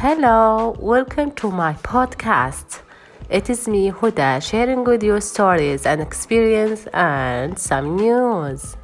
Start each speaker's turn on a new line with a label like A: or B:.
A: Hello, welcome to my podcast. It is me, Huda, sharing with you stories and experience and some news.